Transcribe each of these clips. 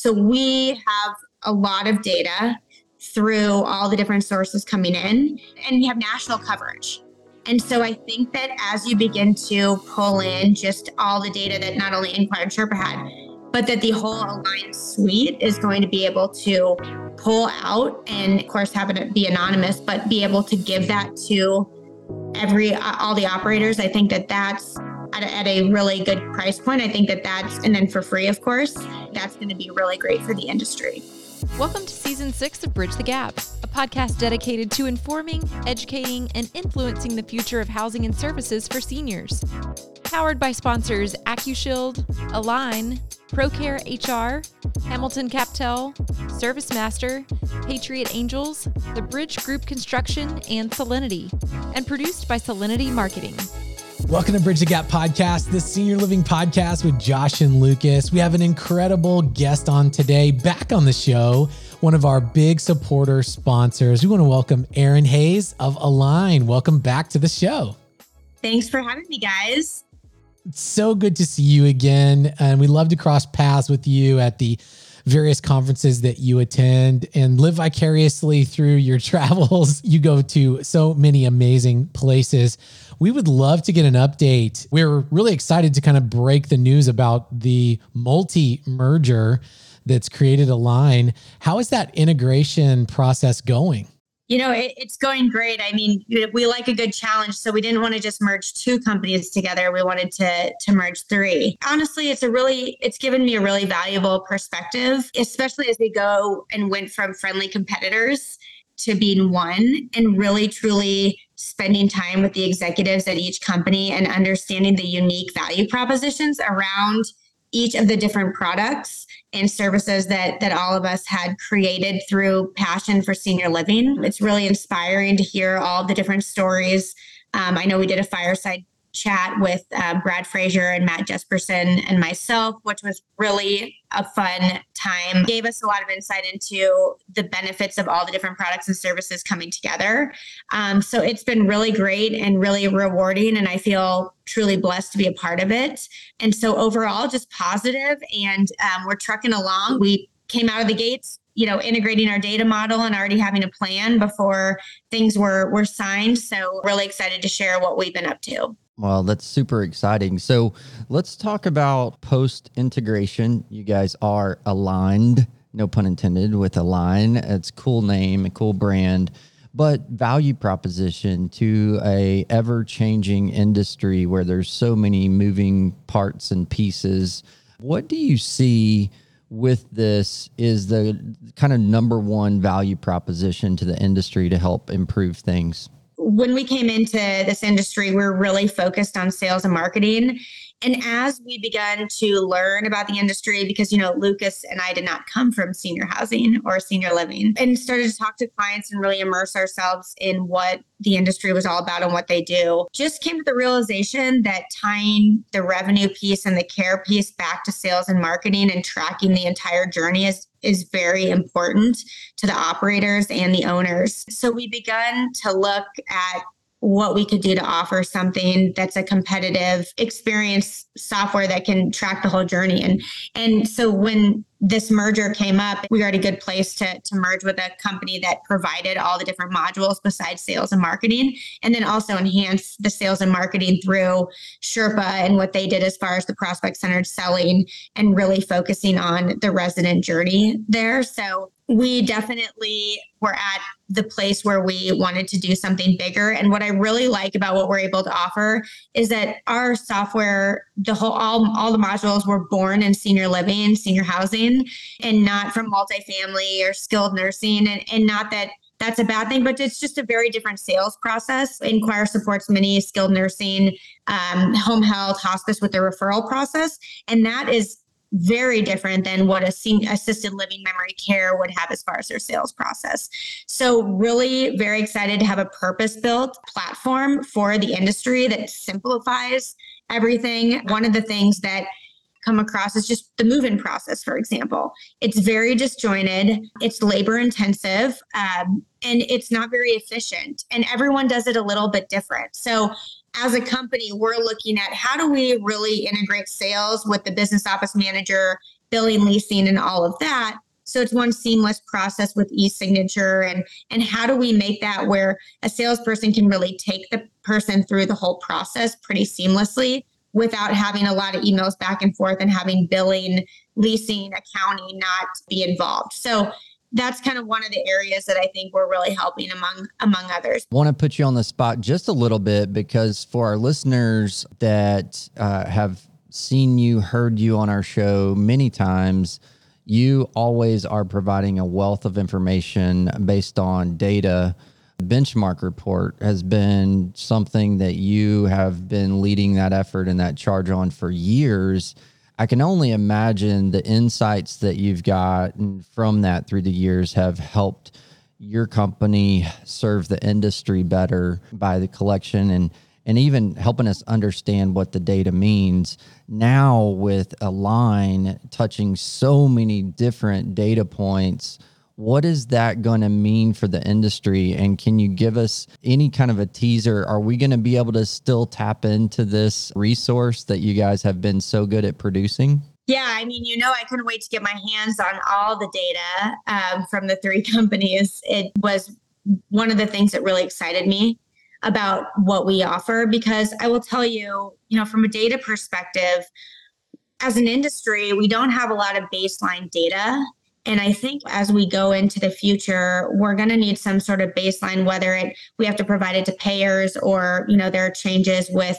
So we have a lot of data through all the different sources coming in, and we have national coverage. And so I think that as you begin to pull in just all the data that not only Inquire and Sherpa had, but that the whole Aline suite is going to be able to pull out and of course have it be anonymous, but be able to give that to every uh, all the operators. I think that that's at a, at a really good price point. I think that that's and then for free, of course, that's going to be really great for the industry. Welcome to season six of Bridge the Gap, a podcast dedicated to informing, educating, and influencing the future of housing and services for seniors. Powered by sponsors Accushield, Aline, ProCare HR, Hamilton CapTel, ServiceMaster, Patriot Angels, The Bridge Group Construction, and Solinity, and produced by Solinity Marketing. Welcome to Bridge the Gap podcast, the senior living podcast with Josh and Lucas. We have an incredible guest on today, back on the show, one of our big supporter sponsors. We want to welcome Erin Hayes of Aline. Welcome back to the show. Thanks for having me, guys. It's so good to see you again. And we love to cross paths with you at the various conferences that you attend and live vicariously through your travels. You go to so many amazing places. We would love to get an update. We're really excited to kind of break the news about the multi merger that's created Aline. How is that integration process going? You know, it, it's going great. I mean, we like a good challenge, so we didn't want to just merge two companies together. We wanted to to merge three. Honestly, it's a really it's given me a really valuable perspective, especially as we go and went from friendly competitors to being one and really truly spending time with the executives at each company and understanding the unique value propositions around each of the different products and services that that all of us had created through passion for senior living. It's really inspiring to hear all the different stories. Um, I know we did a fireside chat with uh, Brad Frazier and Matt Jesperson and myself, which was really a fun time. Gave us a lot of insight into the benefits of all the different products and services coming together. Um, so it's been really great and really rewarding, and I feel truly blessed to be a part of it. And so overall, just positive, and um, we're trucking along. We came out of the gates you know integrating our data model and already having a plan before things were were signed so really excited to share what we've been up to well, that's super exciting. So let's talk about post integration. You guys are aligned, no pun intended, with Aline. It's cool name, a cool brand, but value proposition to a ever changing industry where there's so many moving parts and pieces. What do you see? with this is the kind of number one value proposition to the industry to help improve things? When we came into this industry, we are really focused on sales and marketing. And as we began to learn about the industry, because, you know, Lucas and I did not come from senior housing or senior living, and started to talk to clients and really immerse ourselves in what the industry was all about and what they do, just came to the realization that tying the revenue piece and the care piece back to sales and marketing and tracking the entire journey is is very important to the operators and the owners. So we begun to look at what we could do to offer something that's a competitive experience software that can track the whole journey. And and so when this merger came up, we were at a good place to, to merge with a company that provided all the different modules besides sales and marketing, and then also enhance the sales and marketing through Sherpa and what they did as far as the prospect centered selling and really focusing on the resident journey there. So we definitely were at the place where we wanted to do something bigger. And what I really like about what we're able to offer is that our software, the whole all, all the modules were born in senior living, senior housing, and not from multifamily or skilled nursing. And, and not that that's a bad thing, but it's just a very different sales process. Inquire supports many skilled nursing, um, home health, hospice with the referral process. And that is very different than what a senior assisted living memory care would have as far as their sales process. So, really, very excited to have a purpose built platform for the industry that simplifies everything. One of the things that come across is just the move in process, for example. It's very disjointed, it's labor intensive, um, and it's not very efficient. And everyone does it a little bit different. So, as a company, we're looking at how do we really integrate sales with the business office manager billing, leasing, and all of that. So it's one seamless process with e-signature and and how do we make that where a salesperson can really take the person through the whole process pretty seamlessly without having a lot of emails back and forth and having billing, leasing, accounting not be involved. So that's kind of one of the areas that I think we're really helping among among others. I Want to put you on the spot just a little bit because for our listeners that uh, have seen you, heard you on our show many times, you always are providing a wealth of information based on data. Benchmark report has been something that you have been leading that effort and that charge on for years. I can only imagine the insights that you've gotten from that through the years have helped your company serve the industry better by the collection and and even helping us understand what the data means. Now, with Aline touching so many different data points, what is that going to mean for the industry? And can you give us any kind of a teaser? Are we going to be able to still tap into this resource that you guys have been so good at producing? Yeah, I mean, you know, I couldn't wait to get my hands on all the data um, from the three companies. It was one of the things that really excited me about what we offer because I will tell you, you know, from a data perspective, as an industry, we don't have a lot of baseline data. And I think as we go into the future, we're going to need some sort of baseline, whether it we have to provide it to payers or, you know, there are changes with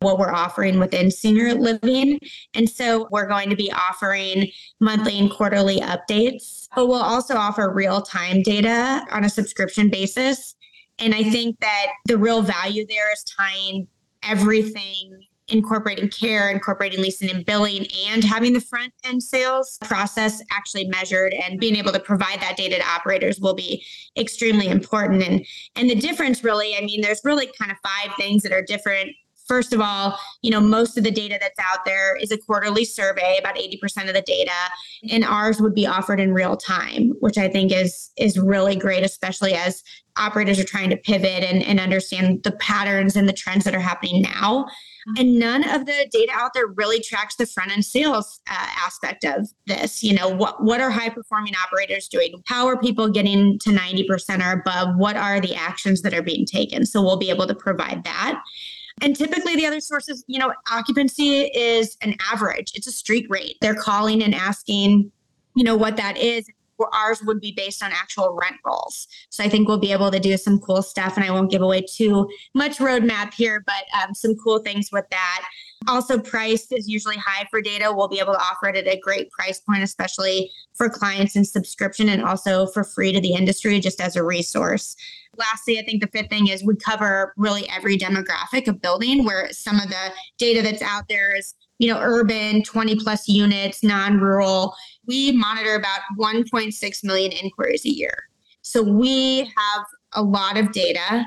what we're offering within senior living. And so we're going to be offering monthly and quarterly updates, but we'll also offer real time data on a subscription basis and I think that the real value there is tying everything incorporating care, incorporating leasing and billing, and having the front end sales process actually measured and being able to provide that data to operators will be extremely important. And and the difference really, I mean, there's really kind of five things that are different First of all, you know, most of the data that's out there is a quarterly survey, about 80% of the data, and ours would be offered in real time, which I think is is really great, especially as operators are trying to pivot and, and understand the patterns and the trends that are happening now. And none of the data out there really tracks the front end sales uh, aspect of this. You know, what what are high performing operators doing? How are people getting to 90% or above? What are the actions that are being taken? So we'll be able to provide that. And typically the other sources, you know, occupancy is an average. It's a street rate. They're calling and asking, you know, what that is. Ours would be based on actual rent rolls. So I think we'll be able to do some cool stuff. And I won't give away too much roadmap here, but um, some cool things with that. Also, price is usually high for data. We'll be able to offer it at a great price point, especially for clients in subscription and also for free to the industry, just as a resource. Lastly, I think the fifth thing is we cover really every demographic of building where some of the data that's out there is, you know, urban, 20 plus units, non rural. We monitor about 1.6 million inquiries a year. So we have a lot of data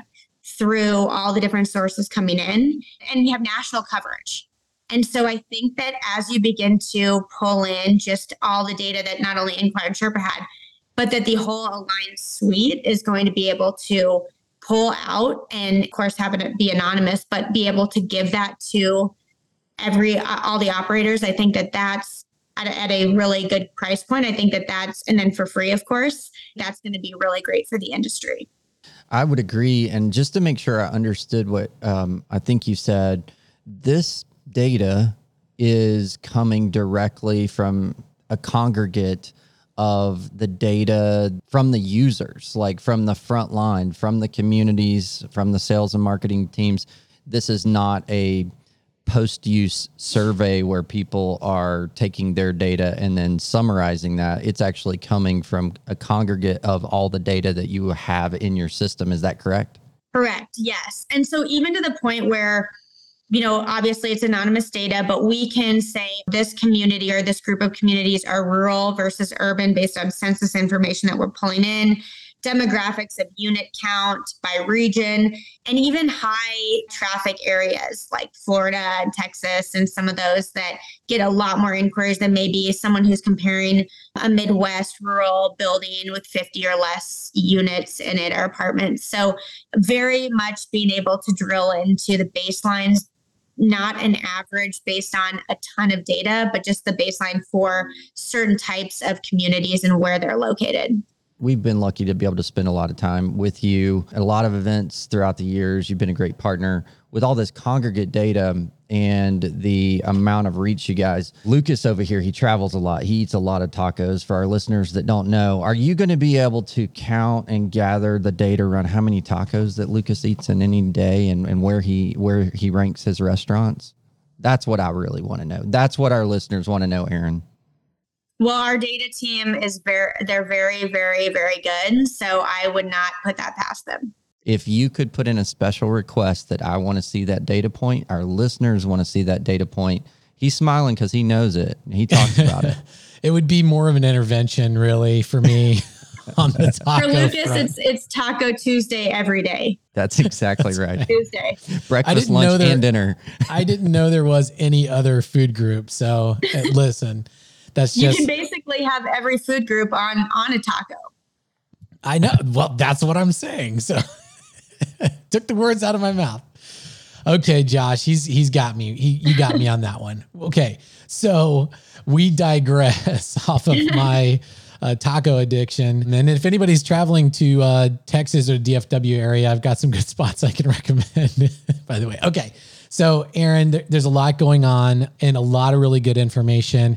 through all the different sources coming in, and we have national coverage. And so I think that as you begin to pull in just all the data that not only Inquire and Sherpa had, but that the whole Aline suite is going to be able to pull out and of course have it be anonymous, but be able to give that to every all the operators. I think that that's at a, at a really good price point. I think that that's and then for free, of course, that's going to be really great for the industry. I would agree. And just to make sure I understood what um, I think you said, this data is coming directly from a congregate of the data from the users, like from the front line, from the communities, from the sales and marketing teams. This is not a post use survey where people are taking their data and then summarizing that. It's actually coming from a congregate of all the data that you have in your system. Is that correct? Correct. Yes. And so, even to the point where you know, obviously it's anonymous data, but we can say this community or this group of communities are rural versus urban based on census information that we're pulling in, demographics of unit count by region, and even high traffic areas like Florida and Texas, and some of those that get a lot more inquiries than maybe someone who's comparing a Midwest rural building with 50 or less units in it or apartments. So, very much being able to drill into the baselines not an average based on a ton of data, but just the baseline for certain types of communities and where they're located. We've been lucky to be able to spend a lot of time with you at a lot of events throughout the years. You've been a great partner with all this congregate data and the amount of reach you guys. Lucas over here, he travels a lot. He eats a lot of tacos. For our listeners that don't know, are you going to be able to count and gather the data around how many tacos that Lucas eats in any day and, and where he where he ranks his restaurants? That's what I really want to know. That's what our listeners want to know, Erin. Well, our data team is very they're very, very, very good. So I would not put that past them if you could put in a special request that I want to see that data point, our listeners want to see that data point. He's smiling because he knows it. He talks about it. it would be more of an intervention, really, for me. on the taco For Lucas, front. it's it's Taco Tuesday every day. That's exactly right. Tuesday. Breakfast, lunch, there, and dinner. I didn't know there was any other food group. So listen, that's You just can basically have every food group on on a taco. I know. Well, that's what I'm saying. So took the words out of my mouth. Okay, Josh, he's he's got me. He you got me on that one. Okay, so we digress off of my uh, taco addiction. And if anybody's traveling to uh, Texas or DFW area, I've got some good spots I can recommend. by the way, okay. So, Erin, there, there's a lot going on and a lot of really good information.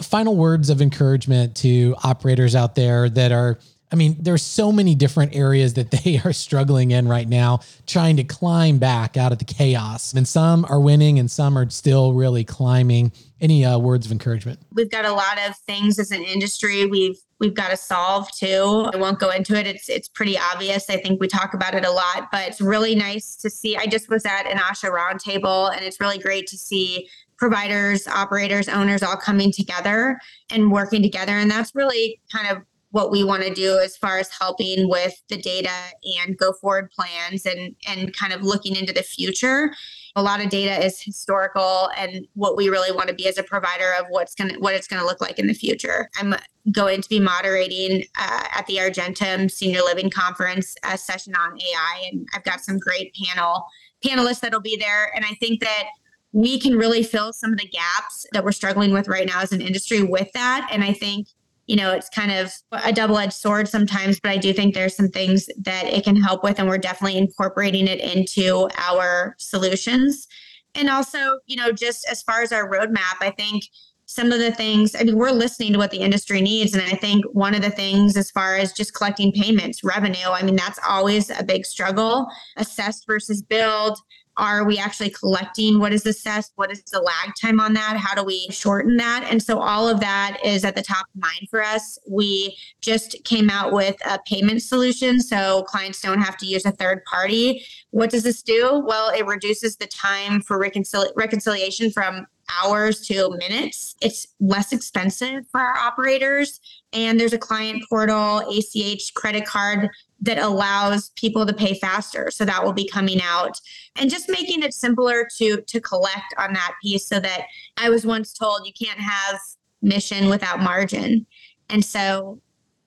Final words of encouragement to operators out there that are I mean, there's so many different areas that they are struggling in right now, trying to climb back out of the chaos. And some are winning and some are still really climbing. Any uh, words of encouragement? We've got a lot of things as an industry we've we've got to solve too. I won't go into it. It's it's pretty obvious. I think we talk about it a lot, but it's really nice to see. I just was at an ASHA roundtable and it's really great to see providers, operators, owners all coming together and working together. And that's really kind of what we want to do as far as helping with the data and go forward plans and and kind of looking into the future a lot of data is historical and what we really want to be as a provider of what's going to what it's going to look like in the future. I'm going to be moderating uh, at the argentum senior living conference a session on ai and i've got some great panel panelists that'll be there. And i think that we can really fill some of the gaps that we're struggling with right now as an industry with that. And i think you know, it's kind of a double edged sword sometimes, but I do think there's some things that it can help with, and we're definitely incorporating it into our solutions. And also, you know, just as far as our roadmap, I think some of the things, I mean, we're listening to what the industry needs. And I think one of the things, as far as just collecting payments, revenue, I mean, that's always a big struggle. Assessed versus build, are we actually collecting? What is assessed what is the lag time on that? How do we shorten that? And so all of that is at the top of mind for us. We just came out with a payment solution so clients don't have to use a third party. What does this do? Well it reduces the time for reconcil- reconciliation from hours to minutes. It's less expensive for our operators. And there's a client portal, ACH credit card that allows people to pay faster. So that will be coming out and just making it simpler to to collect on that piece so that I was once told you can't have mission without margin. And so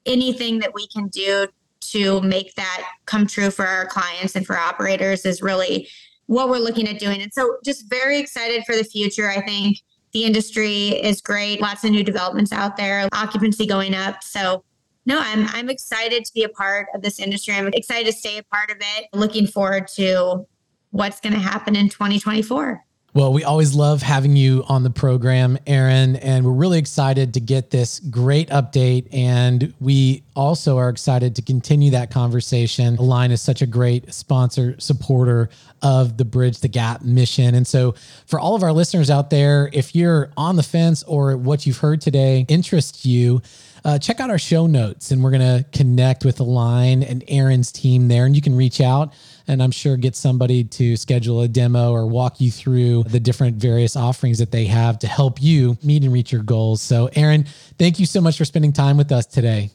anything that we can do to make that come true for our clients and for operators is really what we're looking at doing. And so just very excited for the future. I think the industry is great. Lots of new developments out there, occupancy going up. So no, I'm I'm excited to be a part of this industry. I'm excited to stay a part of it. Looking forward to what's going to happen in 2024. Well, we always love having you on the program, Erin, and we're really excited to get this great update. And we also are excited to continue that conversation. Aline is such a great sponsor, supporter of the Bridge the Gap mission. And so, for all of our listeners out there, if you're on the fence or what you've heard today interests you, uh, check out our show notes and we're going to connect with Aline and Erin's team there. And you can reach out and I'm sure get somebody to schedule a demo or walk you through the different various offerings that they have to help you meet and reach your goals. So, Erin, thank you so much for spending time with us today.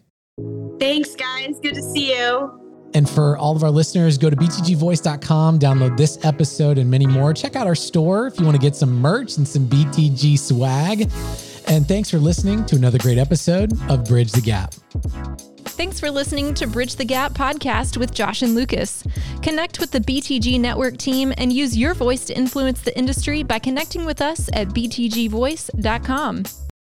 Thanks, guys. Good to see you. And for all of our listeners, go to btgvoice.com, download this episode and many more. Check out our store if you want to get some merch and some BTG swag. And thanks for listening to another great episode of Bridge the Gap. Thanks for listening to Bridge the Gap podcast with Josh and Lucas. Connect with the BTG Network team and use your voice to influence the industry by connecting with us at btgvoice.com.